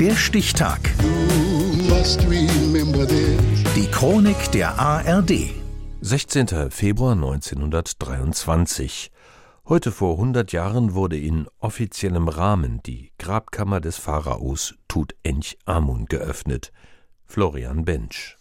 Der Stichtag. Die Chronik der ARD. 16. Februar 1923. Heute vor 100 Jahren wurde in offiziellem Rahmen die Grabkammer des Pharaos Tutanchamun geöffnet. Florian Bench.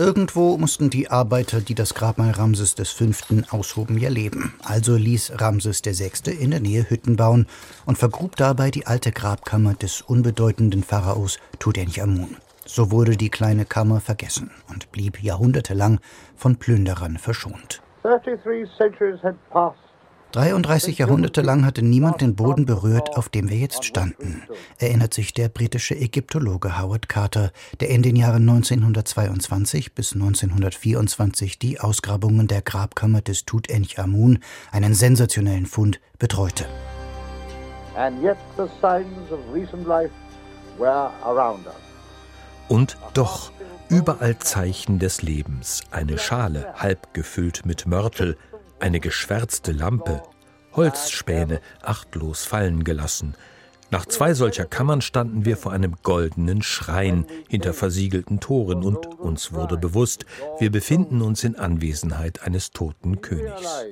Irgendwo mussten die Arbeiter, die das Grabmal Ramses V. aushoben, ja leben. Also ließ Ramses VI. in der Nähe Hütten bauen und vergrub dabei die alte Grabkammer des unbedeutenden Pharaos Tutanchamun. So wurde die kleine Kammer vergessen und blieb jahrhundertelang von Plünderern verschont. 33 centuries had passed 33 Jahrhunderte lang hatte niemand den Boden berührt, auf dem wir jetzt standen, erinnert sich der britische Ägyptologe Howard Carter, der in den Jahren 1922 bis 1924 die Ausgrabungen der Grabkammer des Tutanchamun, einen sensationellen Fund, betreute. Und doch, überall Zeichen des Lebens, eine Schale halb gefüllt mit Mörtel, eine geschwärzte Lampe, Holzspäne achtlos fallen gelassen. Nach zwei solcher Kammern standen wir vor einem goldenen Schrein hinter versiegelten Toren und uns wurde bewusst, wir befinden uns in Anwesenheit eines toten Königs.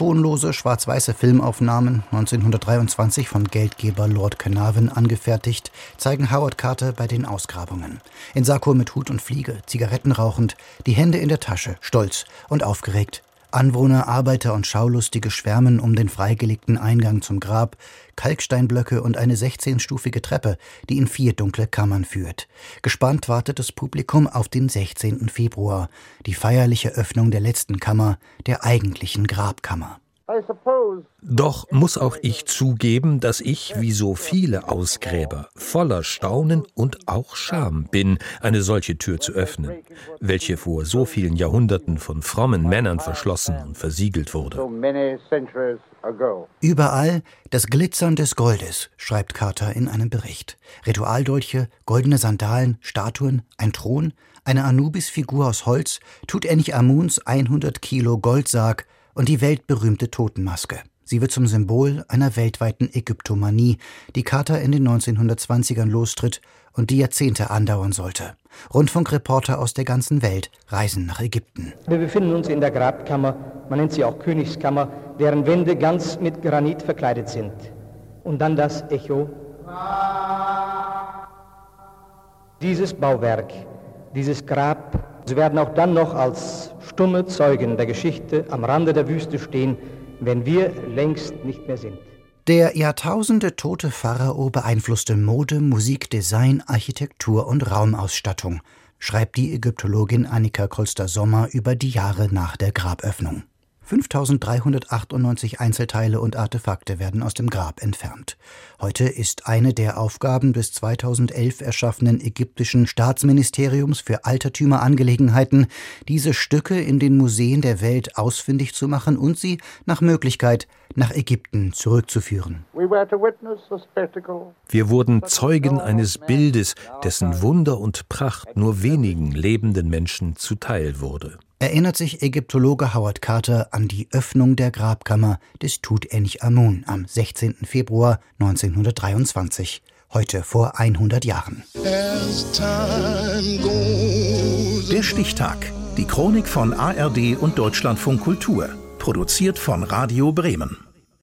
Tonlose schwarz-weiße Filmaufnahmen, 1923 von Geldgeber Lord Carnarvon angefertigt, zeigen Howard Carter bei den Ausgrabungen. In Sakko mit Hut und Fliege, Zigaretten rauchend, die Hände in der Tasche, stolz und aufgeregt. Anwohner, Arbeiter und Schaulustige schwärmen um den freigelegten Eingang zum Grab, Kalksteinblöcke und eine 16-stufige Treppe, die in vier dunkle Kammern führt. Gespannt wartet das Publikum auf den 16. Februar, die feierliche Öffnung der letzten Kammer, der eigentlichen Grabkammer. Doch muss auch ich zugeben, dass ich, wie so viele Ausgräber, voller Staunen und auch Scham bin, eine solche Tür zu öffnen, welche vor so vielen Jahrhunderten von frommen Männern verschlossen und versiegelt wurde. Überall das Glitzern des Goldes, schreibt Carter in einem Bericht. Ritualdolche, goldene Sandalen, Statuen, ein Thron, eine Anubis-Figur aus Holz, tut endlich Amuns 100 Kilo Goldsarg, und die weltberühmte Totenmaske. Sie wird zum Symbol einer weltweiten Ägyptomanie, die Carter in den 1920ern lostritt und die Jahrzehnte andauern sollte. Rundfunkreporter aus der ganzen Welt reisen nach Ägypten. Wir befinden uns in der Grabkammer, man nennt sie auch Königskammer, deren Wände ganz mit Granit verkleidet sind. Und dann das Echo. Dieses Bauwerk, dieses Grab Sie werden auch dann noch als stumme Zeugen der Geschichte am Rande der Wüste stehen, wenn wir längst nicht mehr sind. Der Jahrtausende tote Pharao beeinflusste Mode, Musik, Design, Architektur und Raumausstattung, schreibt die Ägyptologin Annika Kolster-Sommer über die Jahre nach der Graböffnung. 5398 Einzelteile und Artefakte werden aus dem Grab entfernt. Heute ist eine der Aufgaben des 2011 erschaffenen ägyptischen Staatsministeriums für Altertümerangelegenheiten, diese Stücke in den Museen der Welt ausfindig zu machen und sie nach Möglichkeit nach Ägypten zurückzuführen. Wir wurden Zeugen eines Bildes, dessen Wunder und Pracht nur wenigen lebenden Menschen zuteil wurde erinnert sich Ägyptologe Howard Carter an die Öffnung der Grabkammer des Tutanchamun am 16. Februar 1923, heute vor 100 Jahren. Der Stichtag. Die Chronik von ARD und Deutschlandfunk Kultur. Produziert von Radio Bremen.